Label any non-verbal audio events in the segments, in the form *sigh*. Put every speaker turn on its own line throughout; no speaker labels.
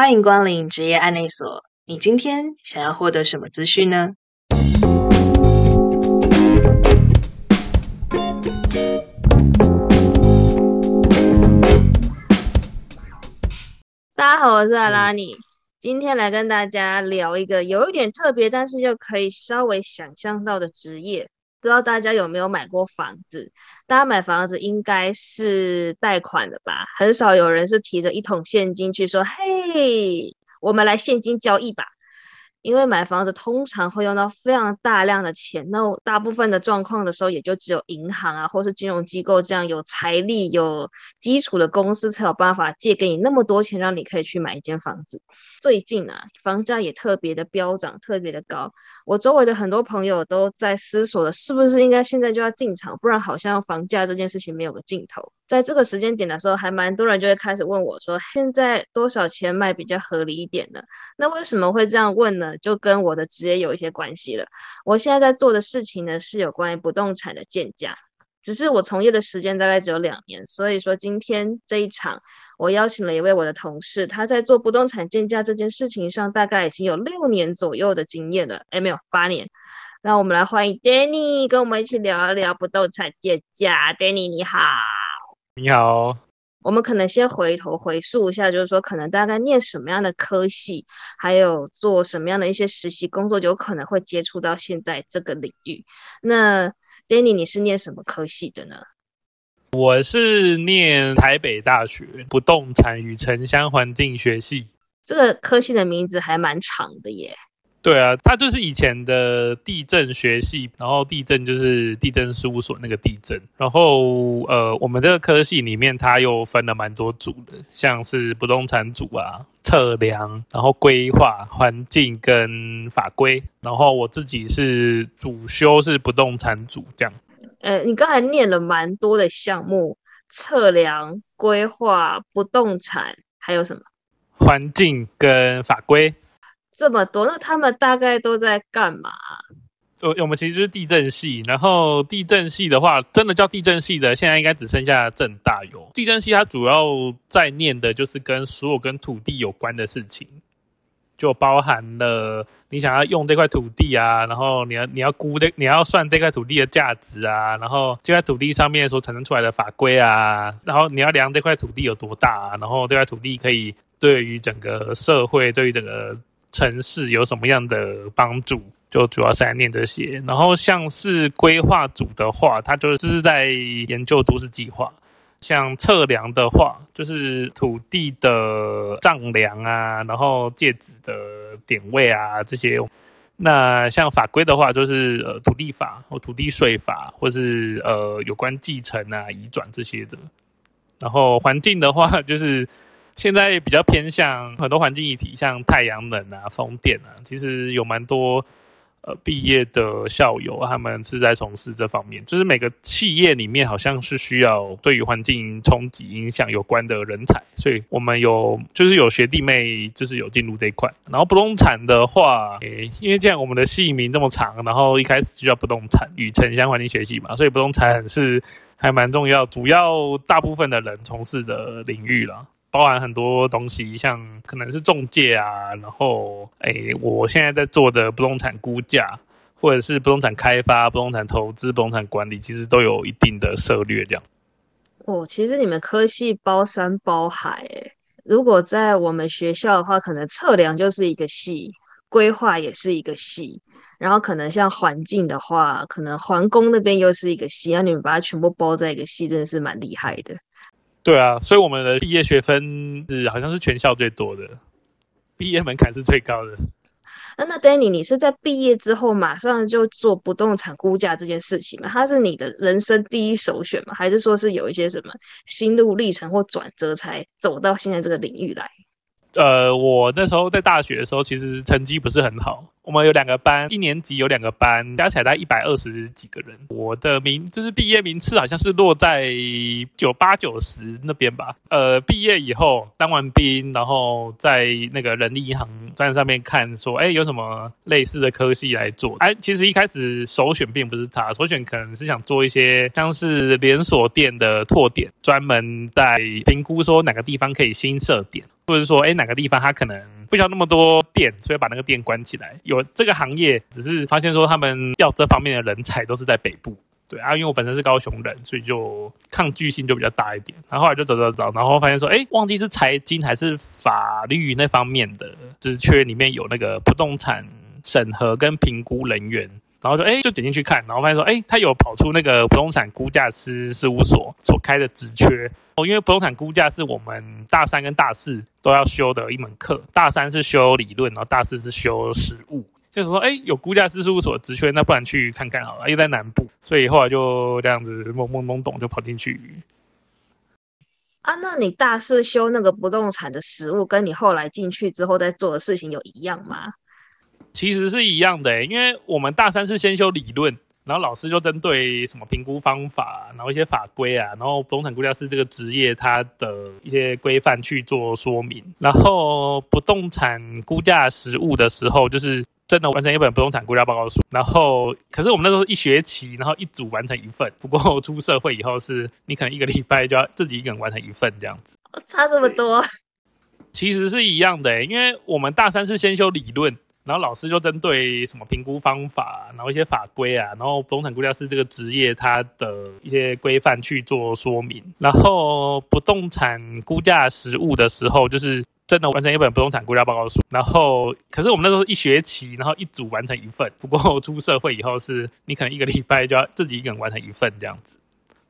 欢迎光临职业案内所。你今天想要获得什么资讯呢？
大家好，我是阿拉尼，今天来跟大家聊一个有一点特别，但是又可以稍微想象到的职业。不知道大家有没有买过房子？大家买房子应该是贷款的吧？很少有人是提着一桶现金去说：“嘿，我们来现金交易吧。”因为买房子通常会用到非常大量的钱，那大部分的状况的时候，也就只有银行啊，或是金融机构这样有财力、有基础的公司才有办法借给你那么多钱，让你可以去买一间房子。最近啊，房价也特别的飙涨，特别的高。我周围的很多朋友都在思索了，是不是应该现在就要进场，不然好像房价这件事情没有个尽头。在这个时间点的时候，还蛮多人就会开始问我说：“现在多少钱卖比较合理一点呢？”那为什么会这样问呢？就跟我的职业有一些关系了。我现在在做的事情呢，是有关于不动产的建价，只是我从业的时间大概只有两年，所以说今天这一场，我邀请了一位我的同事，他在做不动产建价这件事情上，大概已经有六年左右的经验了。哎，没有八年。那我们来欢迎 Danny，跟我们一起聊一聊不动产建价。Danny，你好。
你好，
我们可能先回头回溯一下，就是说，可能大概念什么样的科系，还有做什么样的一些实习工作，有可能会接触到现在这个领域。那 Danny，你是念什么科系的呢？
我是念台北大学不动产与城乡环境学系。
这个科系的名字还蛮长的耶。
对啊，它就是以前的地震学系，然后地震就是地震事务所那个地震，然后呃，我们这个科系里面它又分了蛮多组的，像是不动产组啊、测量，然后规划、环境跟法规，然后我自己是主修是不动产组这样。
呃，你刚才念了蛮多的项目，测量、规划、不动产，还有什么？
环境跟法规。
这么多，那他们大概都在干嘛？
我我们其实就是地震系，然后地震系的话，真的叫地震系的，现在应该只剩下正大有。地震系它主要在念的就是跟所有跟土地有关的事情，就包含了你想要用这块土地啊，然后你要你要估这你要算这块土地的价值啊，然后这块土地上面所产生出来的法规啊，然后你要量这块土地有多大，然后这块土地可以对于整个社会，对于整个。城市有什么样的帮助？就主要是来念这些。然后像是规划组的话，它就是在研究都市计划。像测量的话，就是土地的丈量啊，然后界址的点位啊这些。那像法规的话，就是呃土地法或土地税法，或是呃有关继承啊、移转这些的。然后环境的话，就是。现在比较偏向很多环境议题，像太阳能啊、风电啊，其实有蛮多呃毕业的校友，他们是在从事这方面。就是每个企业里面好像是需要对于环境冲击影响有关的人才，所以我们有就是有学弟妹就是有进入这一块。然后不动产的话，诶，因为这样我们的系名这么长，然后一开始就叫不动产与城乡环境学系嘛，所以不动产是还蛮重要，主要大部分的人从事的领域了。包含很多东西，像可能是中介啊，然后哎，我现在在做的不动产估价，或者是不动产开发、不动产投资、不动产管理，其实都有一定的策略这样。
哦，其实你们科系包山包海诶。如果在我们学校的话，可能测量就是一个系，规划也是一个系，然后可能像环境的话，可能环工那边又是一个系，让你们把它全部包在一个系，真的是蛮厉害的。
对啊，所以我们的毕业学分是好像是全校最多的，毕业门槛是最高的。
那那 Danny，你是在毕业之后马上就做不动产估价这件事情吗？它是你的人生第一首选吗？还是说是有一些什么心路历程或转折才走到现在这个领域来？
呃，我那时候在大学的时候，其实成绩不是很好。我们有两个班，一年级有两个班，加起来大概一百二十几个人。我的名就是毕业名次好像是落在九八九十那边吧。呃，毕业以后当完兵，然后在那个人力银行站上面看，说，哎，有什么类似的科系来做？哎，其实一开始首选并不是他，首选可能是想做一些像是连锁店的拓点，专门在评估说哪个地方可以新设点，或者说，哎，哪个地方他可能。不需要那么多店，所以把那个店关起来。有这个行业，只是发现说他们要这方面的人才都是在北部。对啊，因为我本身是高雄人，所以就抗拒性就比较大一点。然后后来就走走走，然后发现说，哎，忘记是财经还是法律那方面的职缺里面有那个不动产审核跟评估人员。然后说，哎，就点进去看，然后发现说，哎，他有跑出那个不动产估价师事务所所开的职缺哦，因为不动产估价是我们大三跟大四都要修的一门课，大三是修理论，然后大四是修实务。就是说，哎，有估价师事务所职缺，那不然去看看好了，又在南部，所以后来就这样子懵懵懂懂就跑进去。
啊，那你大四修那个不动产的实务，跟你后来进去之后在做的事情有一样吗？
其实是一样的，因为我们大三是先修理论，然后老师就针对什么评估方法，然后一些法规啊，然后不动产估价师这个职业它的一些规范去做说明。然后不动产估价实务的时候，就是真的完成一本不动产估价报告书。然后，可是我们那时候一学期，然后一组完成一份。不过出社会以后，是你可能一个礼拜就要自己一个人完成一份这样子。
差这么多？
其实是一样的，因为我们大三是先修理论。然后老师就针对什么评估方法，然后一些法规啊，然后不动产估价师这个职业它的一些规范去做说明。然后不动产估价实务的时候，就是真的完成一本不动产估价报告书。然后，可是我们那时候一学期，然后一组完成一份。不过出社会以后，是你可能一个礼拜就要自己一个人完成一份这样子。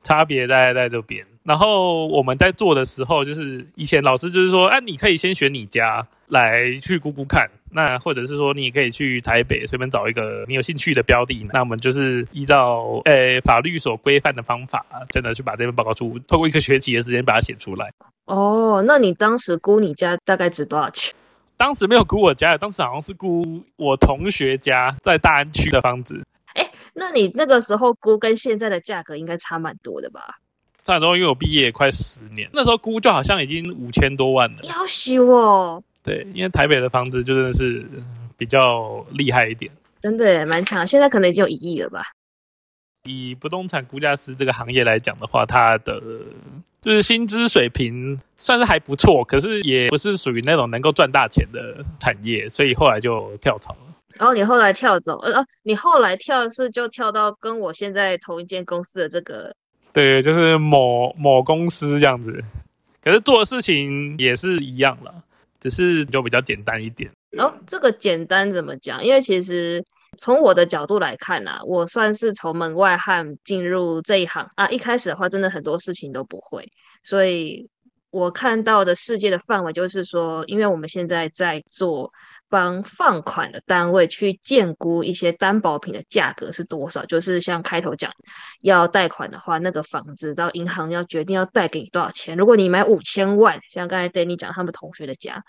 差别在在这边。然后我们在做的时候，就是以前老师就是说，哎，你可以先选你家来去估估看。那或者是说，你也可以去台北随便找一个你有兴趣的标的。那我们就是依照诶法律所规范的方法，真的去把这份报告书，透过一个学期的时间把它写出来。
哦，那你当时估你家大概值多少钱？
当时没有估我家，当时好像是估我同学家在大安区的房子。
哎，那你那个时候估跟现在的价格应该差蛮多的吧？
差很多，因为我毕业快十年，那时候估就好像已经五千多万了。
要修哦。
对，因为台北的房子就真的是比较厉害一点，
真的蛮强。现在可能已经有一亿了吧？
以不动产估价师这个行业来讲的话，它的就是薪资水平算是还不错，可是也不是属于那种能够赚大钱的产业，所以后来就跳槽了。
然后你后来跳走，呃，你后来跳是就跳到跟我现在同一间公司的这个，
对，就是某某公司这样子，可是做的事情也是一样了。只是就比较简单一点。
然后这个简单怎么讲？因为其实从我的角度来看啊，我算是从门外汉进入这一行啊。一开始的话，真的很多事情都不会，所以我看到的世界的范围就是说，因为我们现在在做。帮放款的单位去建估一些担保品的价格是多少，就是像开头讲，要贷款的话，那个房子到银行要决定要贷给你多少钱。如果你买五千万，像刚才 Danny 讲他们同学的家，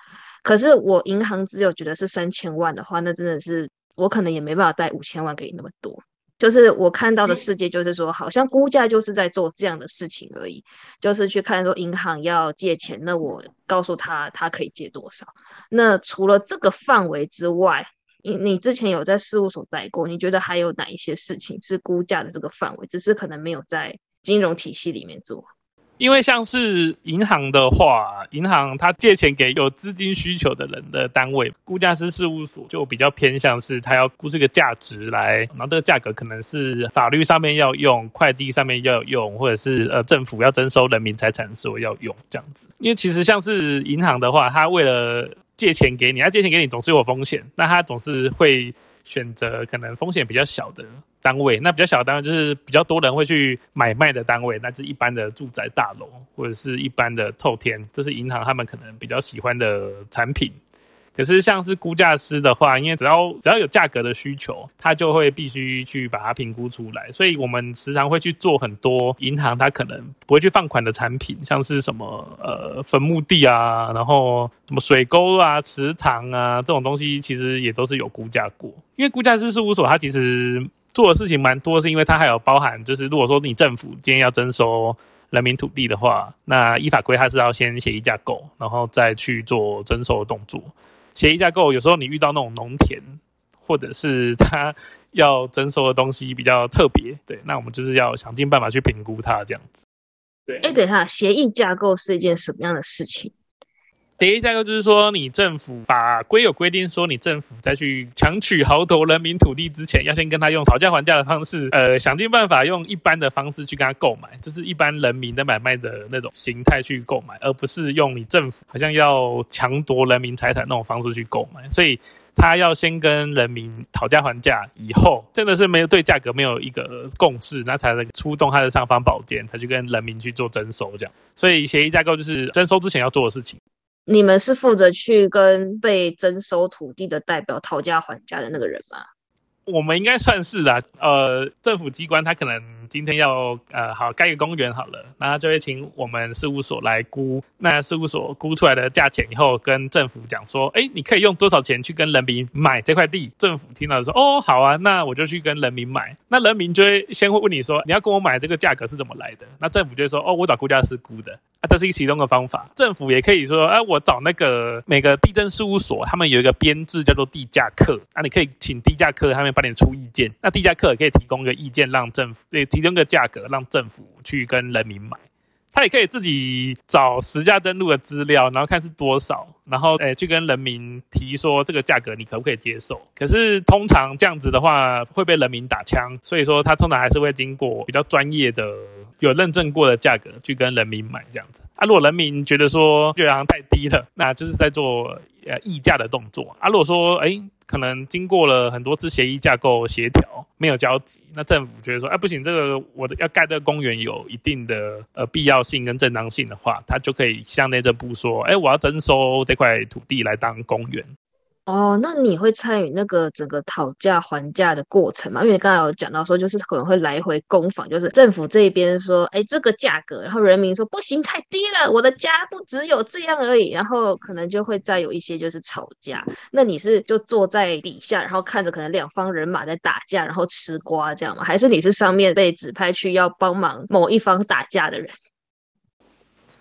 可是我银行只有觉得是三千万的话，那真的是我可能也没办法贷五千万给你那么多。就是我看到的世界，就是说，好像估价就是在做这样的事情而已，就是去看说银行要借钱，那我告诉他他可以借多少。那除了这个范围之外，你你之前有在事务所待过，你觉得还有哪一些事情是估价的这个范围，只是可能没有在金融体系里面做？
因为像是银行的话，银行它借钱给有资金需求的人的单位，估价师事务所就比较偏向是，他要估这个价值来，然后这个价格可能是法律上面要用，会计上面要用，或者是呃政府要征收人民财产时候要用这样子。因为其实像是银行的话，他为了借钱给你，他借钱给你总是有风险，那他总是会选择可能风险比较小的。单位那比较小的单位就是比较多人会去买卖的单位，那就是一般的住宅大楼或者是一般的透天，这是银行他们可能比较喜欢的产品。可是像是估价师的话，因为只要只要有价格的需求，他就会必须去把它评估出来。所以我们时常会去做很多银行它可能不会去放款的产品，像是什么呃坟墓地啊，然后什么水沟啊、池塘啊这种东西，其实也都是有估价过。因为估价师事务所它其实做的事情蛮多，是因为它还有包含就是如果说你政府今天要征收。人民土地的话，那依法规它是要先协议架构，然后再去做征收的动作。协议架构有时候你遇到那种农田，或者是它要征收的东西比较特别，对，那我们就是要想尽办法去评估它这样子。对，
哎，等一下，协议架构是一件什么样的事情？
第一架构就是说，你政府法规有规定说，你政府在去强取豪夺人民土地之前，要先跟他用讨价还价的方式，呃，想尽办法用一般的方式去跟他购买，就是一般人民的买卖的那种形态去购买，而不是用你政府好像要强夺人民财产那种方式去购买。所以他要先跟人民讨价还价，以后真的是没有对价格没有一个共识，那才能出动他的尚方宝剑，才去跟人民去做征收这样。所以协议架构就是征收之前要做的事情。
你们是负责去跟被征收土地的代表讨价还价的那个人吗？
我们应该算是啦，呃，政府机关他可能今天要呃好盖个公园好了，那就会请我们事务所来估，那事务所估出来的价钱以后，跟政府讲说，哎，你可以用多少钱去跟人民买这块地？政府听到说，哦，好啊，那我就去跟人民买。那人民就会先会问你说，你要跟我买这个价格是怎么来的？那政府就会说，哦，我找估价师估的。啊，这是一个其中的方法。政府也可以说，哎，我找那个每个地震事务所，他们有一个编制叫做地价课，那你可以请地价课他们帮你出意见。那地价课也可以提供个意见，让政府对提供个价格，让政府去跟人民买。他也可以自己找实价登录的资料，然后看是多少，然后诶去跟人民提说这个价格你可不可以接受？可是通常这样子的话会被人民打枪，所以说他通常还是会经过比较专业的。有认证过的价格去跟人民买这样子啊，如果人民觉得说觉得太低了，那就是在做呃议价的动作啊。如果说诶，可能经过了很多次协议架构协调没有交集，那政府觉得说哎不行，这个我的要盖这个公园有一定的呃必要性跟正当性的话，他就可以向内政部说，哎，我要征收这块土地来当公园。
哦，那你会参与那个整个讨价还价的过程吗？因为你刚才有讲到说，就是可能会来回攻防，就是政府这边说，哎，这个价格，然后人民说不行，太低了，我的家不只有这样而已，然后可能就会再有一些就是吵架。那你是就坐在底下，然后看着可能两方人马在打架，然后吃瓜这样吗？还是你是上面被指派去要帮忙某一方打架的人？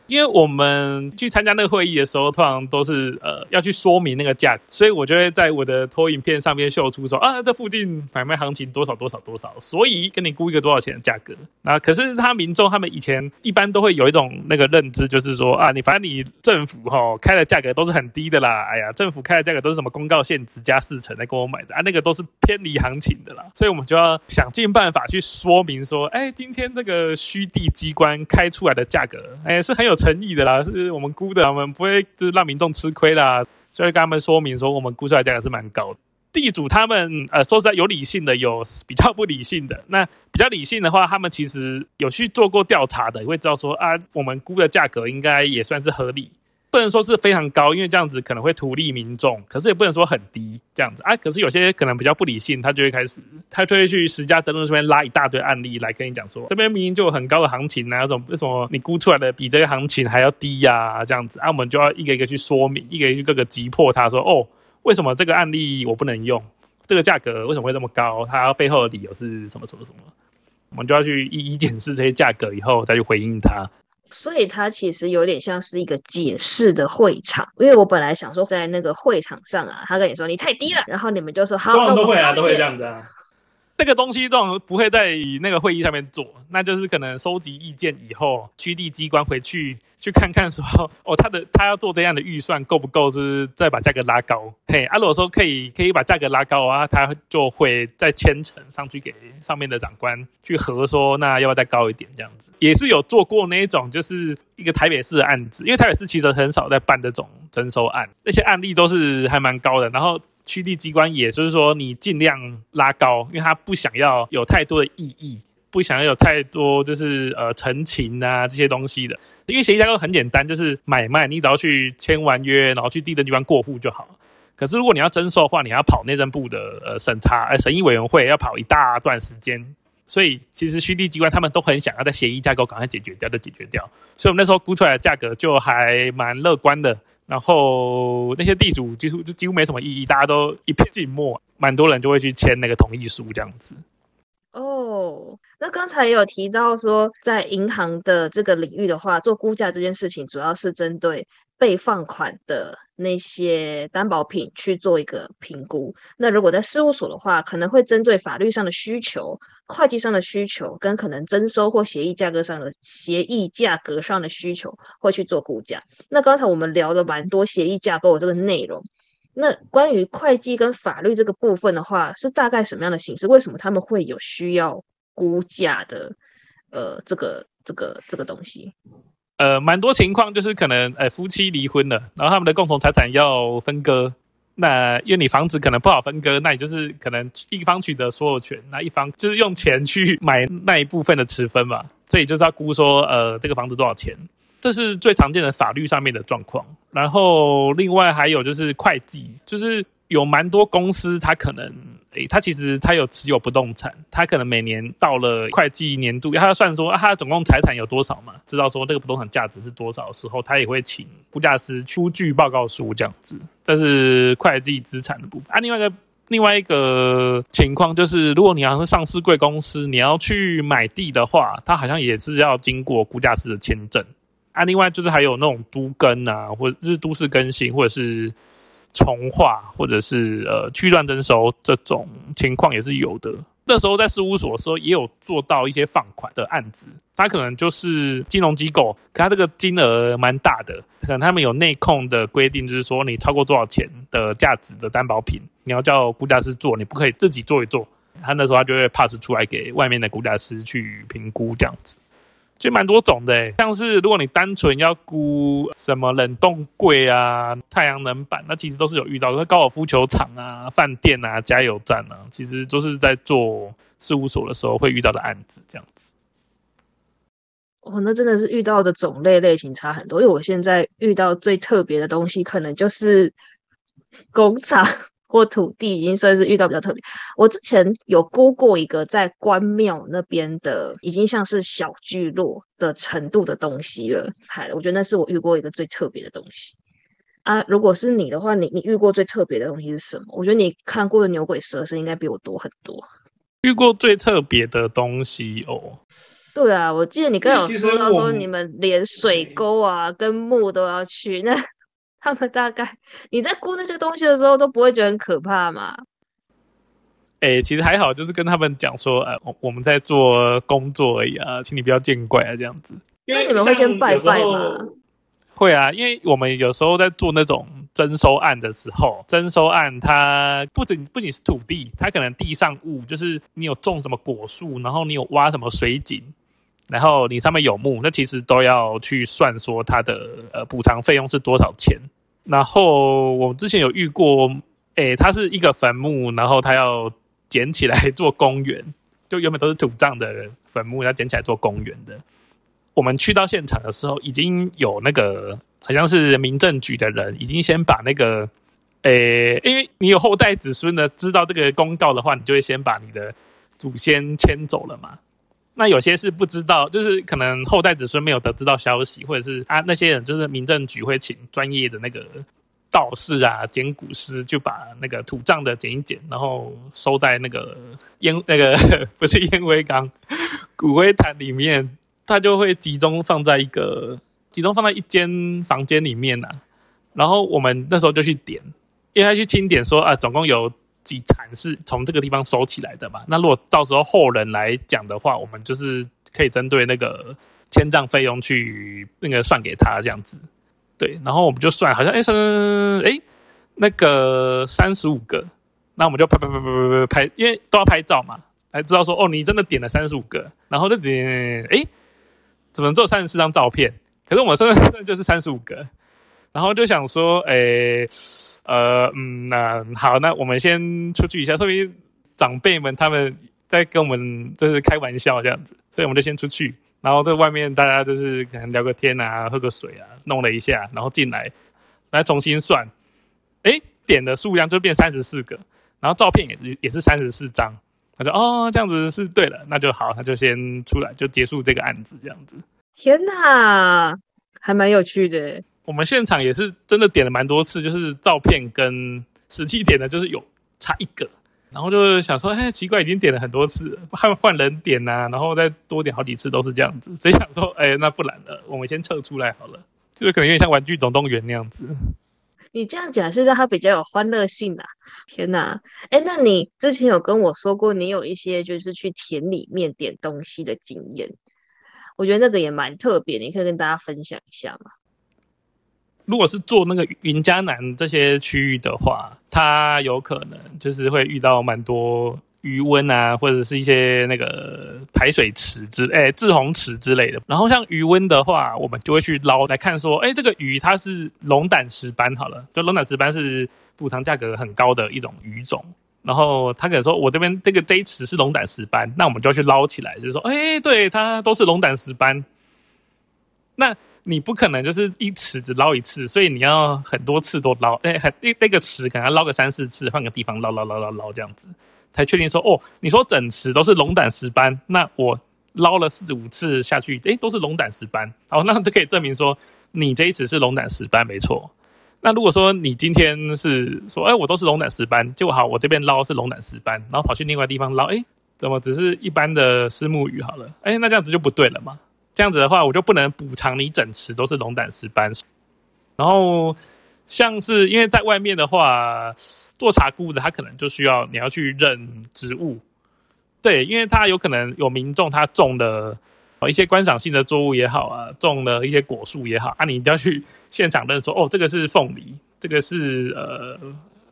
因为我们去参加那个会议的时候，通常都是呃要去说明那个价，所以我就会在我的投影片上面秀出说啊，这附近买卖行情多少多少多少，所以跟你估一个多少钱的价格。那可是他民众他们以前一般都会有一种那个认知，就是说啊，你反正你政府哈开的价格都是很低的啦，哎呀，政府开的价格都是什么公告限值加四成来跟我买的啊，那个都是偏离行情的啦，所以我们就要想尽办法去说明说，哎，今天这个虚地机关开出来的价格，哎，是很有。诚意的啦，是我们估的，我们不会就是让民众吃亏啦，所以跟他们说明说，我们估出来价格是蛮高的。地主他们呃，说实在有理性的，有比较不理性的。*laughs* 那比较理性的话，他们其实有去做过调查的，也会知道说啊，我们估的价格应该也算是合理。不能说是非常高，因为这样子可能会图利民众，可是也不能说很低这样子啊。可是有些可能比较不理性，他就会开始，他就会去十家登录这边拉一大堆案例来跟你讲说，这边明明就有很高的行情啊，什么为什么你估出来的比这个行情还要低呀？这样子啊，我们就要一个一个去说明，一个一个个击破他说，哦，为什么这个案例我不能用？这个价格为什么会这么高？它背后的理由是什么什么什么？我们就要去一一检视这些价格以后再去回应他。
所以它其实有点像是一个解释的会场，因为我本来想说在那个会场上啊，他跟你说你太低了，然后你们就说好，
都会啊，都会这样子啊。那个东西这种不会在那个会议上面做，那就是可能收集意见以后，区地机关回去去看看说，哦，他的他要做这样的预算够不够，就是再把价格拉高。嘿，啊，如果说可以可以把价格拉高啊，他就会再签呈上去给上面的长官去核说，那要不要再高一点这样子？也是有做过那一种，就是一个台北市的案子，因为台北市其实很少在办这种征收案，那些案例都是还蛮高的，然后。区地机关，也就是说，你尽量拉高，因为他不想要有太多的异议，不想要有太多就是呃陈情啊这些东西的。因为协议架构很简单，就是买卖，你只要去签完约，然后去地震机关过户就好。可是如果你要征收的话，你要跑内政部的呃审查呃审议委员会，要跑一大段时间。所以其实虚地机关他们都很想要在协议架构赶快解决掉，就解决掉。所以我们那时候估出来的价格就还蛮乐观的。然后那些地主几乎就几乎没什么意义，大家都一片静默，蛮多人就会去签那个同意书这样子。
哦，那刚才也有提到说，在银行的这个领域的话，做估价这件事情，主要是针对被放款的那些担保品去做一个评估。那如果在事务所的话，可能会针对法律上的需求、会计上的需求，跟可能征收或协议价格上的协议价格上的需求，会去做估价。那刚才我们聊了蛮多协议架构这个内容。那关于会计跟法律这个部分的话，是大概什么样的形式？为什么他们会有需要估价的？呃，这个这个这个东西，
呃，蛮多情况就是可能，呃，夫妻离婚了，然后他们的共同财产要分割。那因为你房子可能不好分割，那你就是可能一方取得所有权，那一方就是用钱去买那一部分的持分嘛。所以就是要估说，呃，这个房子多少钱。这是最常见的法律上面的状况，然后另外还有就是会计，就是有蛮多公司，它可能，诶，他其实他有持有不动产，他可能每年到了会计年度，他要算说啊，它总共财产有多少嘛，知道说这个不动产价值是多少的时候，他也会请估价师出具报告书这样子。但是会计资产的部分啊。另外一个另外一个情况就是，如果你要是上市贵公司，你要去买地的话，它好像也是要经过估价师的签证。啊，另外就是还有那种都更啊，或者是都市更新，或者是重划，或者是呃区段征收这种情况也是有的。那时候在事务所的时候，也有做到一些放款的案子。他可能就是金融机构，可他这个金额蛮大的，可能他们有内控的规定，就是说你超过多少钱的价值的担保品，你要叫估价师做，你不可以自己做一做。他那时候他就会 pass 出来给外面的估价师去评估这样子。其实蛮多种的，像是如果你单纯要估什么冷冻柜啊、太阳能板，那其实都是有遇到，高尔夫球场啊、饭店啊、加油站啊，其实都是在做事务所的时候会遇到的案子，这样子。
哦，那真的是遇到的种类类型差很多，因为我现在遇到最特别的东西，可能就是工厂。或土地已经算是遇到比较特别。我之前有估过一个在关庙那边的，已经像是小聚落的程度的东西了。嗨，我觉得那是我遇过一个最特别的东西啊。如果是你的话，你你遇过最特别的东西是什么？我觉得你看过的牛鬼蛇神应该比我多很多。
遇过最特别的东西哦？
对啊，我记得你刚有说到说你们连水沟啊跟墓都要去那。*laughs* 他们大概你在估那些东西的时候都不会觉得很可怕嘛？
哎，其实还好，就是跟他们讲说，呃，我我们在做工作而已啊，请你不要见怪啊，这样子。
那你们会先拜拜吗？
会啊，因为我们有时候在做那种征收案的时候，征收案它不仅不仅是土地，它可能地上物，就是你有种什么果树，然后你有挖什么水井。然后你上面有墓，那其实都要去算说它的呃补偿费用是多少钱。然后我之前有遇过，诶，它是一个坟墓，然后它要捡起来做公园，就原本都是土葬的坟墓，要捡起来做公园的。我们去到现场的时候，已经有那个好像是民政局的人，已经先把那个，诶，因为你有后代子孙的知道这个公告的话，你就会先把你的祖先迁走了嘛。那有些是不知道，就是可能后代子孙没有得知到消息，或者是啊那些人就是民政局会请专业的那个道士啊、捡骨师，就把那个土葬的捡一捡，然后收在那个烟 *laughs* 那个不是烟灰缸骨灰坛里面，他就会集中放在一个集中放在一间房间里面呐。然后我们那时候就去点，因为他去清点说啊，总共有。几坛是从这个地方收起来的嘛？那如果到时候后人来讲的话，我们就是可以针对那个迁葬费用去那个算给他这样子。对，然后我们就算，好像哎算哎那个三十五个，那我们就拍拍拍拍拍拍拍，因为都要拍照嘛，才知道说哦，你真的点了三十五个，然后就点哎，怎么只有三十四张照片？可是我们真的就是三十五个，然后就想说哎。呃嗯，那好，那我们先出去一下，说明长辈们他们在跟我们就是开玩笑这样子，所以我们就先出去，然后在外面大家就是可能聊个天啊，喝个水啊，弄了一下，然后进来来重新算，哎，点的数量就变三十四个，然后照片也也是三十四张。他说：“哦，这样子是对了，那就好，他就先出来，就结束这个案子，这样子。”
天哪，还蛮有趣的。
我们现场也是真的点了蛮多次，就是照片跟实际点的，就是有差一个，然后就想说：“哎，奇怪，已经点了很多次，换换人点呐，然后再多点好几次都是这样子。”所以想说：“哎，那不然了，我们先撤出来好了。”就是可能有点像《玩具总动员》那样子。
你这样讲是让他比较有欢乐性啊！天哪，哎，那你之前有跟我说过，你有一些就是去田里面点东西的经验，我觉得那个也蛮特别，你可以跟大家分享一下吗？
如果是做那个云嘉南这些区域的话，它有可能就是会遇到蛮多。余温啊，或者是一些那个排水池之诶滞洪池之类的。然后像余温的话，我们就会去捞来看，说，哎，这个鱼它是龙胆石斑，好了，就龙胆石斑是补偿价格很高的一种鱼种。然后他可能说，我这边这个这一池是龙胆石斑，那我们就要去捞起来，就是说，哎，对，它都是龙胆石斑。那你不可能就是一池只捞一次，所以你要很多次都捞，哎，很那那个池可能要捞个三四次，换个地方捞捞捞捞捞这样子。才确定说哦，你说整池都是龙胆石斑，那我捞了四五次下去，诶，都是龙胆石斑，好，那就可以证明说你这一池是龙胆石斑没错。那如果说你今天是说，哎，我都是龙胆石斑，就好，我这边捞是龙胆石斑，然后跑去另外地方捞，哎，怎么只是一般的丝木鱼好了？哎，那这样子就不对了嘛？这样子的话，我就不能补偿你整池都是龙胆石斑。然后像是因为在外面的话。做茶菇的，他可能就需要你要去认植物，对，因为他有可能有民众他种的一些观赏性的作物也好啊，种了一些果树也好啊，你一定要去现场认说，哦，这个是凤梨，这个是呃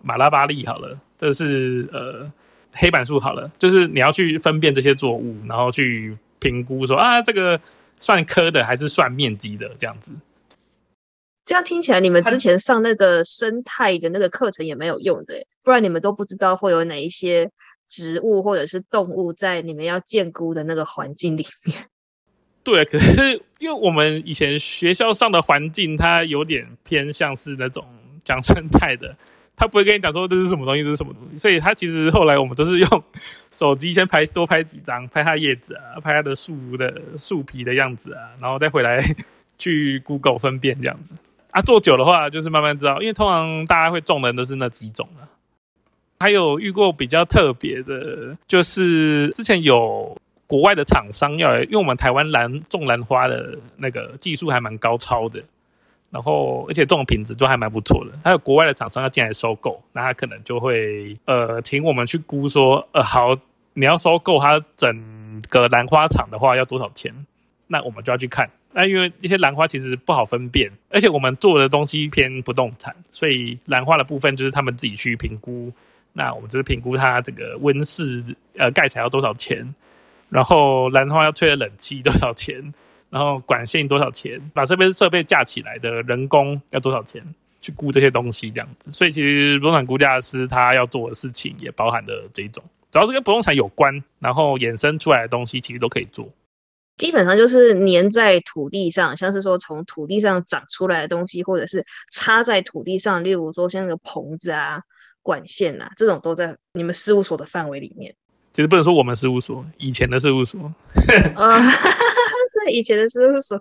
马拉巴利好了，这是呃黑板树好了，就是你要去分辨这些作物，然后去评估说啊，这个算科的还是算面积的这样子。
这样听起来，你们之前上那个生态的那个课程也没有用的，不然你们都不知道会有哪一些植物或者是动物在你们要建估的那个环境里面。
对，可是因为我们以前学校上的环境，它有点偏向是那种讲生态的，他不会跟你讲说这是什么东西，这是什么东西，所以他其实后来我们都是用手机先拍多拍几张，拍它叶子啊，拍它的树的树皮的样子啊，然后再回来去 Google 分辨这样子。啊，做久的话就是慢慢知道，因为通常大家会种的都是那几种啊。还有遇过比较特别的，就是之前有国外的厂商要来，因为我们台湾兰种兰花的那个技术还蛮高超的，然后而且这种品质都还蛮不错的。还有国外的厂商要进来收购，那他可能就会呃请我们去估说，呃好，你要收购他整个兰花厂的话要多少钱？那我们就要去看。那因为一些兰花其实不好分辨，而且我们做的东西偏不动产，所以兰花的部分就是他们自己去评估。那我们就是评估它这个温室呃盖材要多少钱，然后兰花要吹的冷气多少钱，然后管线多少钱，把这边设备架起来的人工要多少钱，去估这些东西这样子。所以其实不动产估价师他要做的事情也包含了这种，只要是跟不动产有关，然后衍生出来的东西，其实都可以做。
基本上就是粘在土地上，像是说从土地上长出来的东西，或者是插在土地上，例如说像那个棚子啊、管线啊，这种都在你们事务所的范围里面。
其实不能说我们事务所，以前的事务所。
啊，*laughs* 对，以前的事务所。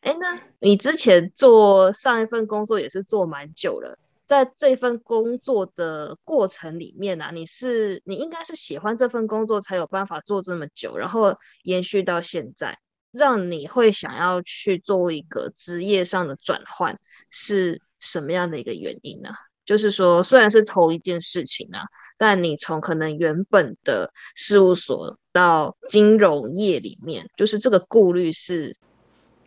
哎，那你之前做上一份工作也是做蛮久了。在这份工作的过程里面啊，你是你应该是喜欢这份工作才有办法做这么久，然后延续到现在，让你会想要去做一个职业上的转换，是什么样的一个原因呢？就是说，虽然是同一件事情啊，但你从可能原本的事务所到金融业里面，就是这个顾虑是。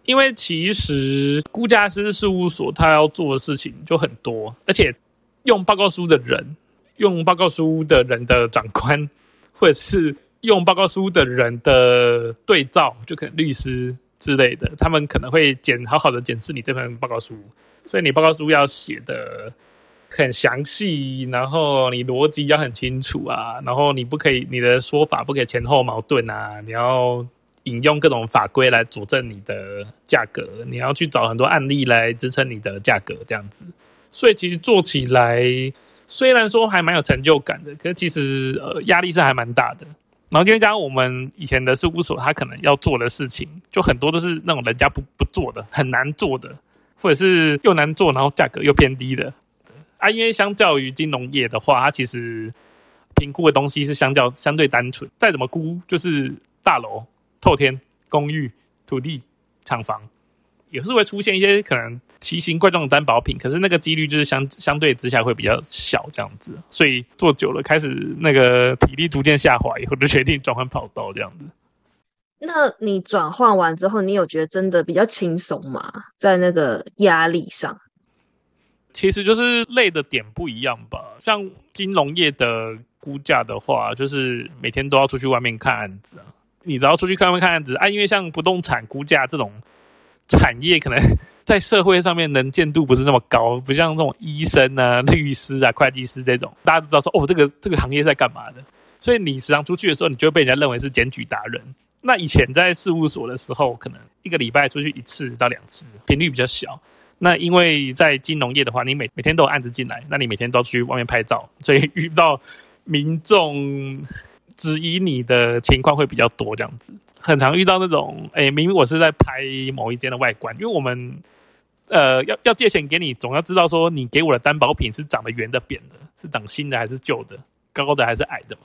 因为其实估价师事务所他要做的事情就很多，而且用报告书的人、用报告书的人的长官，或者是用报告书的人的对照，就可能律师之类的，他们可能会检好好的检视你这份报告书，所以你报告书要写的很详细，然后你逻辑要很清楚啊，然后你不可以你的说法不可以前后矛盾啊，你要。引用各种法规来佐证你的价格，你要去找很多案例来支撑你的价格，这样子。所以其实做起来虽然说还蛮有成就感的，可是其实呃压力是还蛮大的。然后今天加上我们以前的事务所，他可能要做的事情就很多都是那种人家不不做的，很难做的，或者是又难做，然后价格又偏低的。啊，因为相较于金融业的话，它其实评估的东西是相较相对单纯，再怎么估就是大楼、透天、公寓、土地、厂房。也是会出现一些可能奇形怪状的担保品，可是那个几率就是相相对之下会比较小这样子，所以做久了开始那个体力逐渐下滑，以后就决定转换跑道这样子。
那你转换完之后，你有觉得真的比较轻松吗？在那个压力上，
其实就是累的点不一样吧。像金融业的估价的话，就是每天都要出去外面看案子啊，你只要出去看外面看案子啊，因为像不动产估价这种。产业可能 *laughs* 在社会上面能见度不是那么高，不像这种医生啊、*laughs* 律师啊、会计师这种，大家都知道说哦，这个这个行业在干嘛的。所以你时常出去的时候，你就会被人家认为是检举达人。那以前在事务所的时候，可能一个礼拜出去一次到两次，频率比较小。那因为在金融业的话，你每每天都有案子进来，那你每天都要去外面拍照，*laughs* 所以遇到民众质疑你的情况会比较多，这样子。很常遇到那种，哎，明明我是在拍某一间的外观，因为我们，呃，要要借钱给你，总要知道说你给我的担保品是长得圆的、扁的，是长新的还是旧的，高的还是矮的嘛。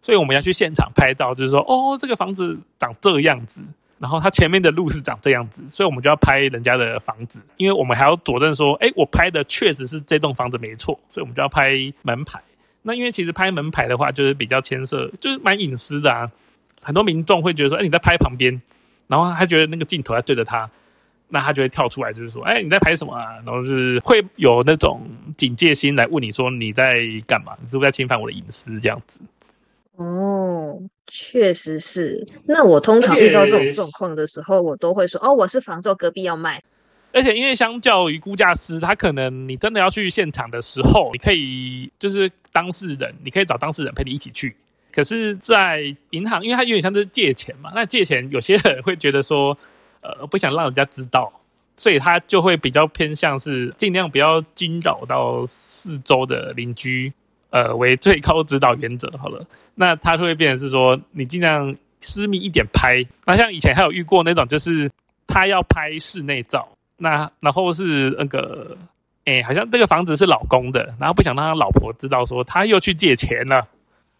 所以我们要去现场拍照，就是说，哦，这个房子长这样子，然后它前面的路是长这样子，所以我们就要拍人家的房子，因为我们还要佐证说，哎，我拍的确实是这栋房子没错，所以我们就要拍门牌。那因为其实拍门牌的话，就是比较牵涉，就是蛮隐私的啊。很多民众会觉得说：“哎，你在拍旁边，然后他觉得那个镜头在对着他，那他就会跳出来，就是说：‘哎，你在拍什么啊？’然后是会有那种警戒心来问你说你在干嘛？你是不是在侵犯我的隐私？这样子。”
哦，确实是。那我通常遇到这种状况的时候，我都会说：“哦，我是房仲，隔壁要卖。”
而且因为相较于估价师，他可能你真的要去现场的时候，你可以就是当事人，你可以找当事人陪你一起去。可是，在银行，因为它有点像是借钱嘛，那借钱有些人会觉得说，呃，不想让人家知道，所以他就会比较偏向是尽量不要惊扰到四周的邻居，呃，为最高指导原则。好了，那他会变成是说，你尽量私密一点拍。那像以前还有遇过那种，就是他要拍室内照，那然后是那个，哎，好像这个房子是老公的，然后不想让他老婆知道说他又去借钱了。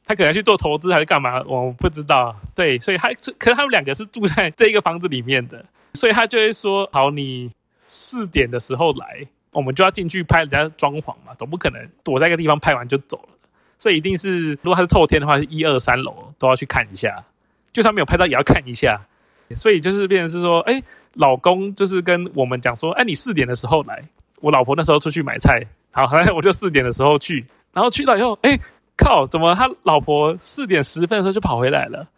他可能去做投资还是干嘛？我不知道。对，所以他可是他们两个是住在这个房子里面的，所以他就会说：“好，你四点的时候来，我们就要进去拍人家装潢嘛，总不可能躲在一个地方拍完就走了。所以一定是，如果他是透天的话，是一二三楼都要去看一下，就算没有拍到也要看一下。所以就是变成是说，哎，老公就是跟我们讲说，哎，你四点的时候来，我老婆那时候出去买菜，好，来 *laughs* 我就四点的时候去，然后去到以后，哎。靠！怎么他老婆四点十分的时候就跑回来了？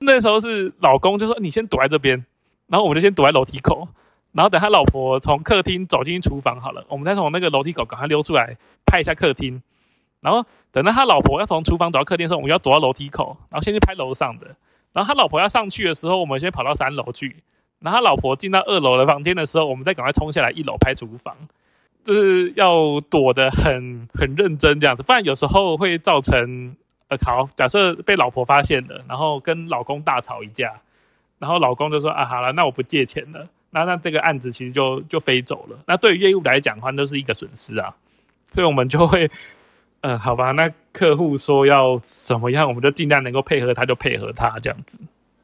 那时候是老公就说：“你先躲在这边。”然后我们就先躲在楼梯口，然后等他老婆从客厅走进厨房好了，我们再从那个楼梯口赶快溜出来拍一下客厅。然后等到他老婆要从厨房走到客厅的时候，我们要走到楼梯口，然后先去拍楼上的。然后他老婆要上去的时候，我们先跑到三楼去。然后他老婆进到二楼的房间的时候，我们再赶快冲下来一楼拍厨房。就是要躲得很很认真这样子，不然有时候会造成呃，好，假设被老婆发现了，然后跟老公大吵一架，然后老公就说啊，好了，那我不借钱了，那那这个案子其实就就飞走了。那对于业务来讲的话，都是一个损失啊，所以我们就会，嗯，好吧，那客户说要怎么样，我们就尽量能够配合他，就配合他这样子。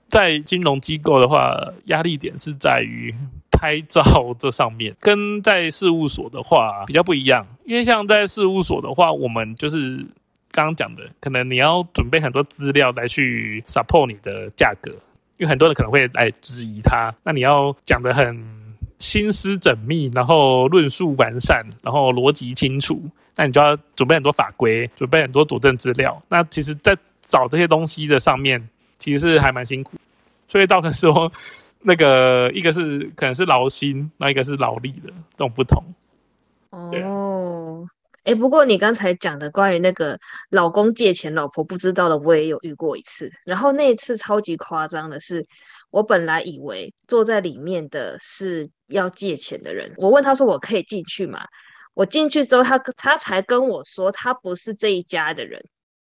在金融机构的话，压力点是在于。拍照 *laughs* 这上面跟在事务所的话比较不一样，因为像在事务所的话，我们就是刚刚讲的，可能你要准备很多资料来去 support 你的价格，因为很多人可能会来质疑他，那你要讲的很心思缜密，然后论述完善，然后逻辑清楚，那你就要准备很多法规，准备很多佐证资料。那其实，在找这些东西的上面，其实是还蛮辛苦，所以造成说。那个一个是可能是劳心，那一个是劳力的这种不同。
哦，哎，不过你刚才讲的关于那个老公借钱，老婆不知道的，我也有遇过一次。然后那一次超级夸张的是，我本来以为坐在里面的是要借钱的人，我问他说我可以进去吗？我进去之后，他他才跟我说他不是这一家的人，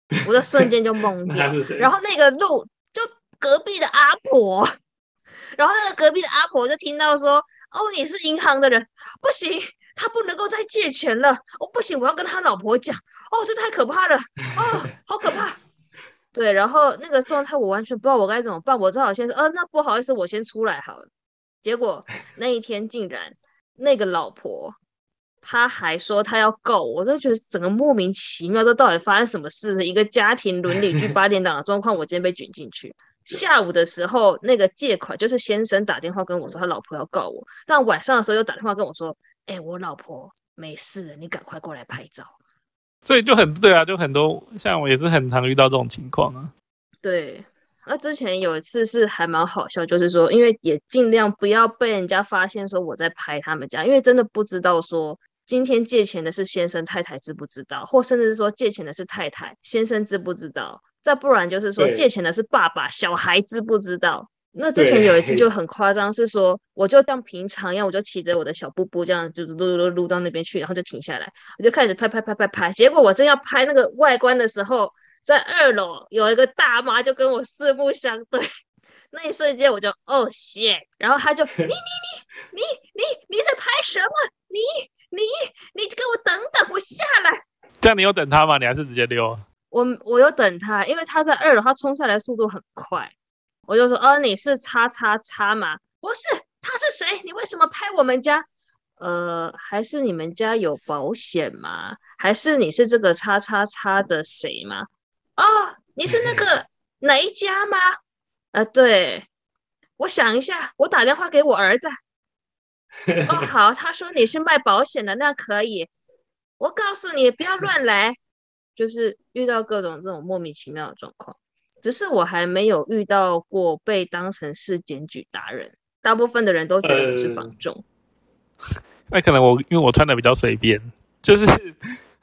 *laughs* 我的瞬间就懵掉。然后那个路就隔壁的阿婆，*laughs* 然后那个隔壁的阿婆就听到说：“哦，你是银行的人，不行，他不能够再借钱了。哦，不行，我要跟他老婆讲。哦，这太可怕了，哦，好可怕。*laughs* ”对，然后那个状态我完全不知道我该怎么办，我只好先说：“呃，那不好意思，我先出来好了。”结果 *laughs* 那一天竟然那个老婆。他还说他要告我，我真的觉得整个莫名其妙，这到底发生什么事？一个家庭伦理剧 *laughs* 八点档的状况，我今天被卷进去。下午的时候，那个借款就是先生打电话跟我说他老婆要告我，但晚上的时候又打电话跟我说：“哎，我老婆没事，你赶快过来拍照。”
所以就很对啊，就很多像我也是很常遇到这种情况啊。
对，那之前有一次是还蛮好笑，就是说，因为也尽量不要被人家发现说我在拍他们家，因为真的不知道说。今天借钱的是先生，太太知不知道？或甚至是说借钱的是太太，先生知不知道？再不然就是说借钱的是爸爸，小孩知不知道？那之前有一次就很夸张，是说我就像平常一样，我就骑着我的小布布这样，就撸撸撸撸到那边去，然后就停下来，我就开始拍拍拍拍拍。结果我正要拍那个外观的时候，在二楼有一个大妈就跟我四目相对，那一瞬间我就哦谢，然后他就你你你你你你在拍什么？你。你你给我等等，我下来。
这样你有等他吗？你还是直接溜？
我我有等他，因为他在二楼，他冲下来速度很快。我就说，呃，你是叉叉叉吗？不是，他是谁？你为什么拍我们家？呃，还是你们家有保险吗？还是你是这个叉叉叉的谁吗？哦，你是那个哪一家吗？呃，对，我想一下，我打电话给我儿子。哦，*laughs* 好，他说你是卖保险的，那可以。我告诉你，不要乱来。就是遇到各种这种莫名其妙的状况，只是我还没有遇到过被当成是检举达人。大部分的人都觉得我是防重。
那可能我因为我穿的比较随便，就是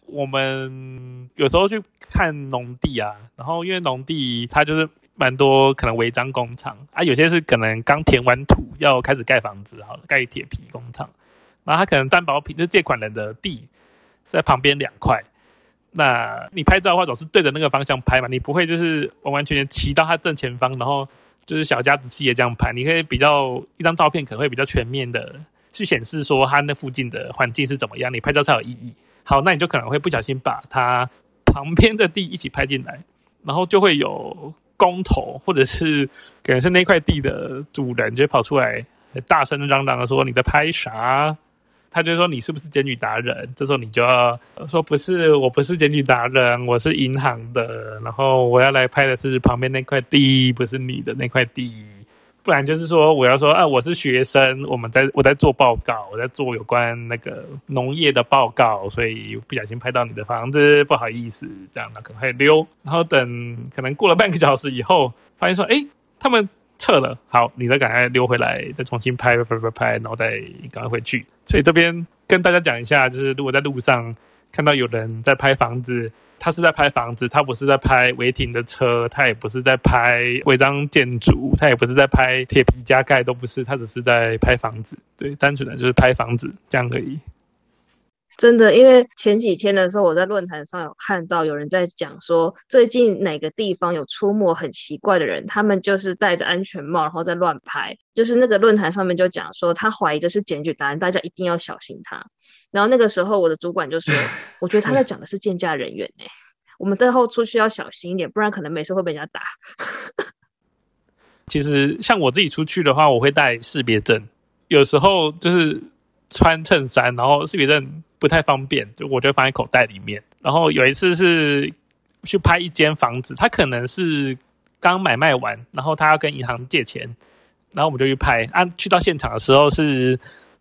我们有时候去看农地啊，然后因为农地它就是。蛮多可能违章工厂啊，有些是可能刚填完土要开始盖房子，好了，盖铁皮工厂，然后他可能担保品就借款人的地在旁边两块，那你拍照的话总是对着那个方向拍嘛，你不会就是完完全全骑到它正前方，然后就是小家子气的这样拍，你可以比较一张照片可能会比较全面的去显示说它那附近的环境是怎么样，你拍照才有意义。好，那你就可能会不小心把它旁边的地一起拍进来，然后就会有。工头，或者是可能是那块地的主人，就跑出来大声嚷嚷的说：“你在拍啥？”他就说：“你是不是检举达人？”这时候你就要说：“不是，我不是检举达人，我是银行的。然后我要来拍的是旁边那块地，不是你的那块地。”不然就是说，我要说啊，我是学生，我们在我在做报告，我在做有关那个农业的报告，所以不小心拍到你的房子，不好意思，这样的可能会溜。然后等可能过了半个小时以后，发现说，哎，他们撤了，好，你再赶快溜回来，再重新拍拍拍拍，然后再赶快回去。所以这边跟大家讲一下，就是如果在路上看到有人在拍房子。他是在拍房子，他不是在拍违停的车，他也不是在拍违章建筑，他也不是在拍铁皮加盖，都不是，他只是在拍房子，对，单纯的就是拍房子这样而已。
真的，因为前几天的时候，我在论坛上有看到有人在讲说，最近哪个地方有出没很奇怪的人，他们就是戴着安全帽，然后在乱拍。就是那个论坛上面就讲说，他怀疑这是检举达人，大家一定要小心他。然后那个时候，我的主管就说，*laughs* 我觉得他在讲的是鉴驾人员呢，我们最后出去要小心一点，不然可能没事会被人家打。*laughs*
其实像我自己出去的话，我会带识别证，有时候就是穿衬衫，然后识别证。不太方便，就我就放在口袋里面。然后有一次是去拍一间房子，他可能是刚买卖完，然后他要跟银行借钱，然后我们就去拍。啊，去到现场的时候是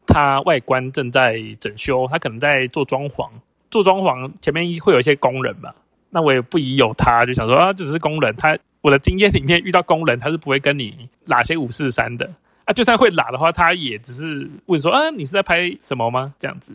他外观正在整修，他可能在做装潢，做装潢前面会有一些工人嘛。那我也不疑有他，就想说啊，这只是工人。他我的经验里面遇到工人，他是不会跟你拉些五四三的啊。就算会拉的话，他也只是问说啊，你是在拍什么吗？这样子。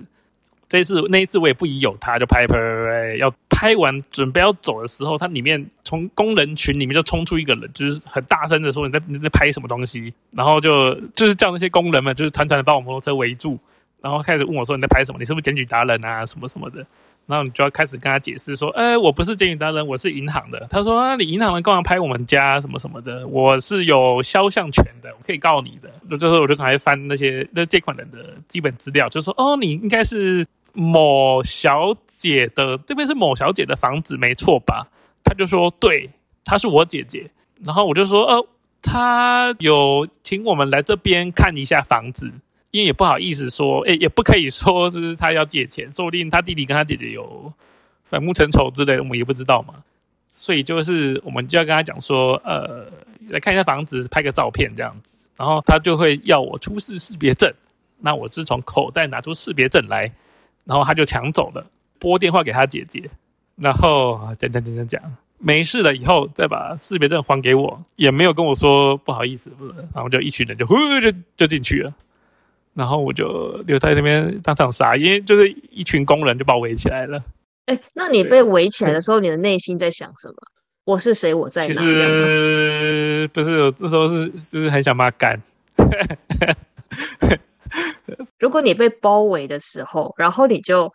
这一次那一次我也不疑有他，就拍拍拍，要拍完准备要走的时候，他里面从工人群里面就冲出一个人，就是很大声的说你在你在拍什么东西，然后就 *laughs* 就是叫那些工人们就是团团的把我摩托车围住，然后开始问我说你在拍什么？你是不是检举达人啊？什么什么的。然后你就要开始跟他解释说，呃，我不是检举达人，我是银行的。他说，啊、你银行的干嘛拍我们家什么什么的？我是有肖像权的，我可以告你的。就就是我就赶快翻那些那借款人的基本资料，就说，哦，你应该是某小姐的，这边是某小姐的房子，没错吧？他就说，对，她是我姐姐。然后我就说，呃，她有请我们来这边看一下房子。因为也不好意思说，哎，也不可以说是他要借钱，说不定他弟弟跟他姐姐有反目成仇之类的，我们也不知道嘛。所以就是我们就要跟他讲说，呃，来看一下房子，拍个照片这样子，然后他就会要我出示识别证。那我是从口袋拿出识别证来，然后他就抢走了，拨电话给他姐姐，然后讲讲讲讲讲，没事了以后再把识别证还给我，也没有跟我说不好意思，不是，然后就一群人就呼就就进去了。然后我就留在那边当场傻，因为就是一群工人就把我围起来了。
哎，那你被围起来的时候，你的内心在想什么？我是谁？我在哪？
其实不是，那时候是就是很想骂干。
如果你被包围的时候，然后你就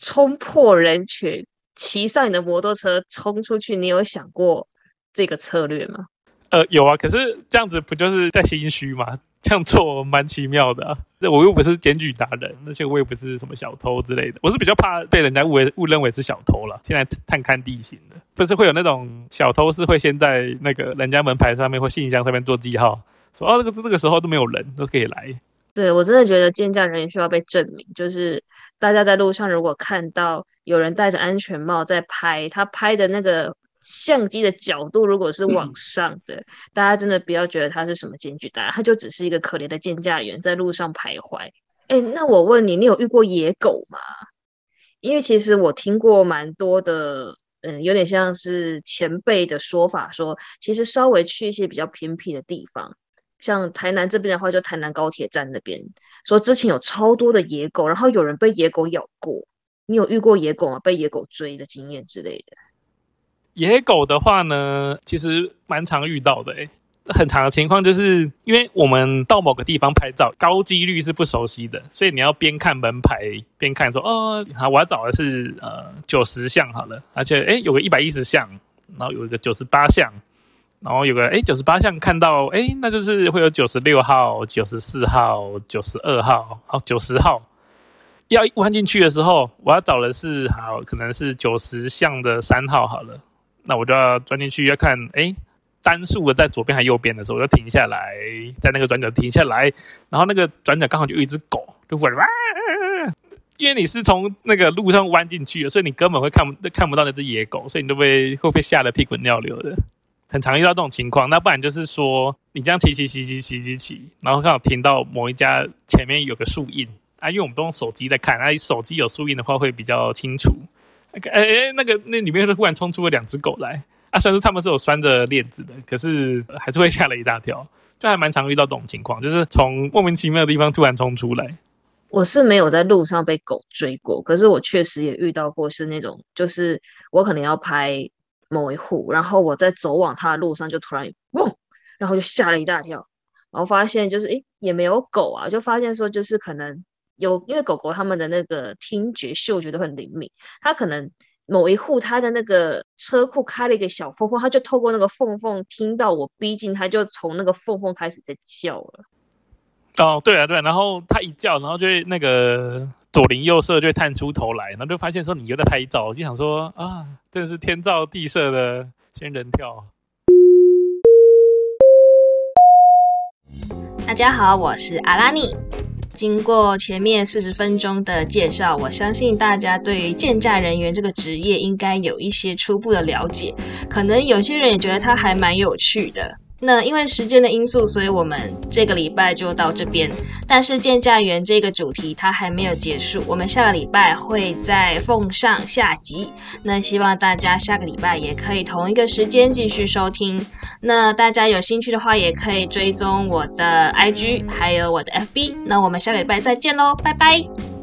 冲破人群，骑上你的摩托车冲出去，你有想过这个策略吗？
呃，有啊，可是这样子不就是在心虚吗？这样做蛮奇妙的，那我又不是检举达人，而且我也不是什么小偷之类的，我是比较怕被人家误误认为是小偷了。现在探勘地形的，不是会有那种小偷是会先在那个人家门牌上面或信箱上面做记号，说哦，这个这个时候都没有人，都可以来。
对我真的觉得健驾人员需要被证明，就是大家在路上如果看到有人戴着安全帽在拍，他拍的那个。相机的角度如果是往上的，大家真的不要觉得他是什么检举达人，他就只是一个可怜的健驾员在路上徘徊。哎，那我问你，你有遇过野狗吗？因为其实我听过蛮多的，嗯，有点像是前辈的说法，说其实稍微去一些比较偏僻的地方，像台南这边的话，就台南高铁站那边，说之前有超多的野狗，然后有人被野狗咬过。你有遇过野狗吗？被野狗追的经验之类的？
野狗的话呢，其实蛮常遇到的诶。很常的情况就是因为我们到某个地方拍照，高几率是不熟悉的，所以你要边看门牌边看，说哦，好，我要找的是呃九十项好了，而且诶有个一百一十项，然后有一个九十八项，然后有个诶九十八项看到诶那就是会有九十六号、九十四号、九十二号，好九十号，要弯进去的时候，我要找的是好可能是九十项的三号好了。那我就要钻进去，要看哎，单数的在左边还右边的时候，我就停下来，在那个转角停下来，然后那个转角刚好就有一只狗，就会哇，因为你是从那个路上弯进去的，所以你根本会看不看不到那只野狗，所以你都被会被吓得屁滚尿流的，很常遇到这种情况。那不然就是说，你这样骑骑骑骑骑骑骑，然后刚好停到某一家前面有个树印啊，因为我们都用手机在看，啊，手机有树印的话会比较清楚。哎哎，那个那里面忽然冲出了两只狗来啊！虽然说他们是有拴着链子的，可是还是会吓了一大跳，就还蛮常遇到这种情况，就是从莫名其妙的地方突然冲出来。
我是没有在路上被狗追过，可是我确实也遇到过，是那种就是我可能要拍某一户，然后我在走往他的路上就突然嗡，然后就吓了一大跳，然后发现就是诶也没有狗啊，就发现说就是可能。有，因为狗狗它们的那个听觉、嗅觉都很灵敏，它可能某一户它的那个车库开了一个小缝缝，它就透过那个缝缝听到我逼近，它就从那个缝缝开始在叫了。
哦，对啊，对，然后它一叫，然后就会那个左邻右舍就会探出头来，然后就发现说你又在拍照，就想说啊，真的是天造地设的仙人跳。
大家好，我是阿拉尼。经过前面四十分钟的介绍，我相信大家对于鉴驾人员这个职业应该有一些初步的了解。可能有些人也觉得它还蛮有趣的。那因为时间的因素，所以我们这个礼拜就到这边。但是鉴驾员这个主题它还没有结束，我们下个礼拜会再奉上下集。那希望大家下个礼拜也可以同一个时间继续收听。那大家有兴趣的话，也可以追踪我的 IG，还有我的 FB。那我们下个礼拜再见喽，拜拜。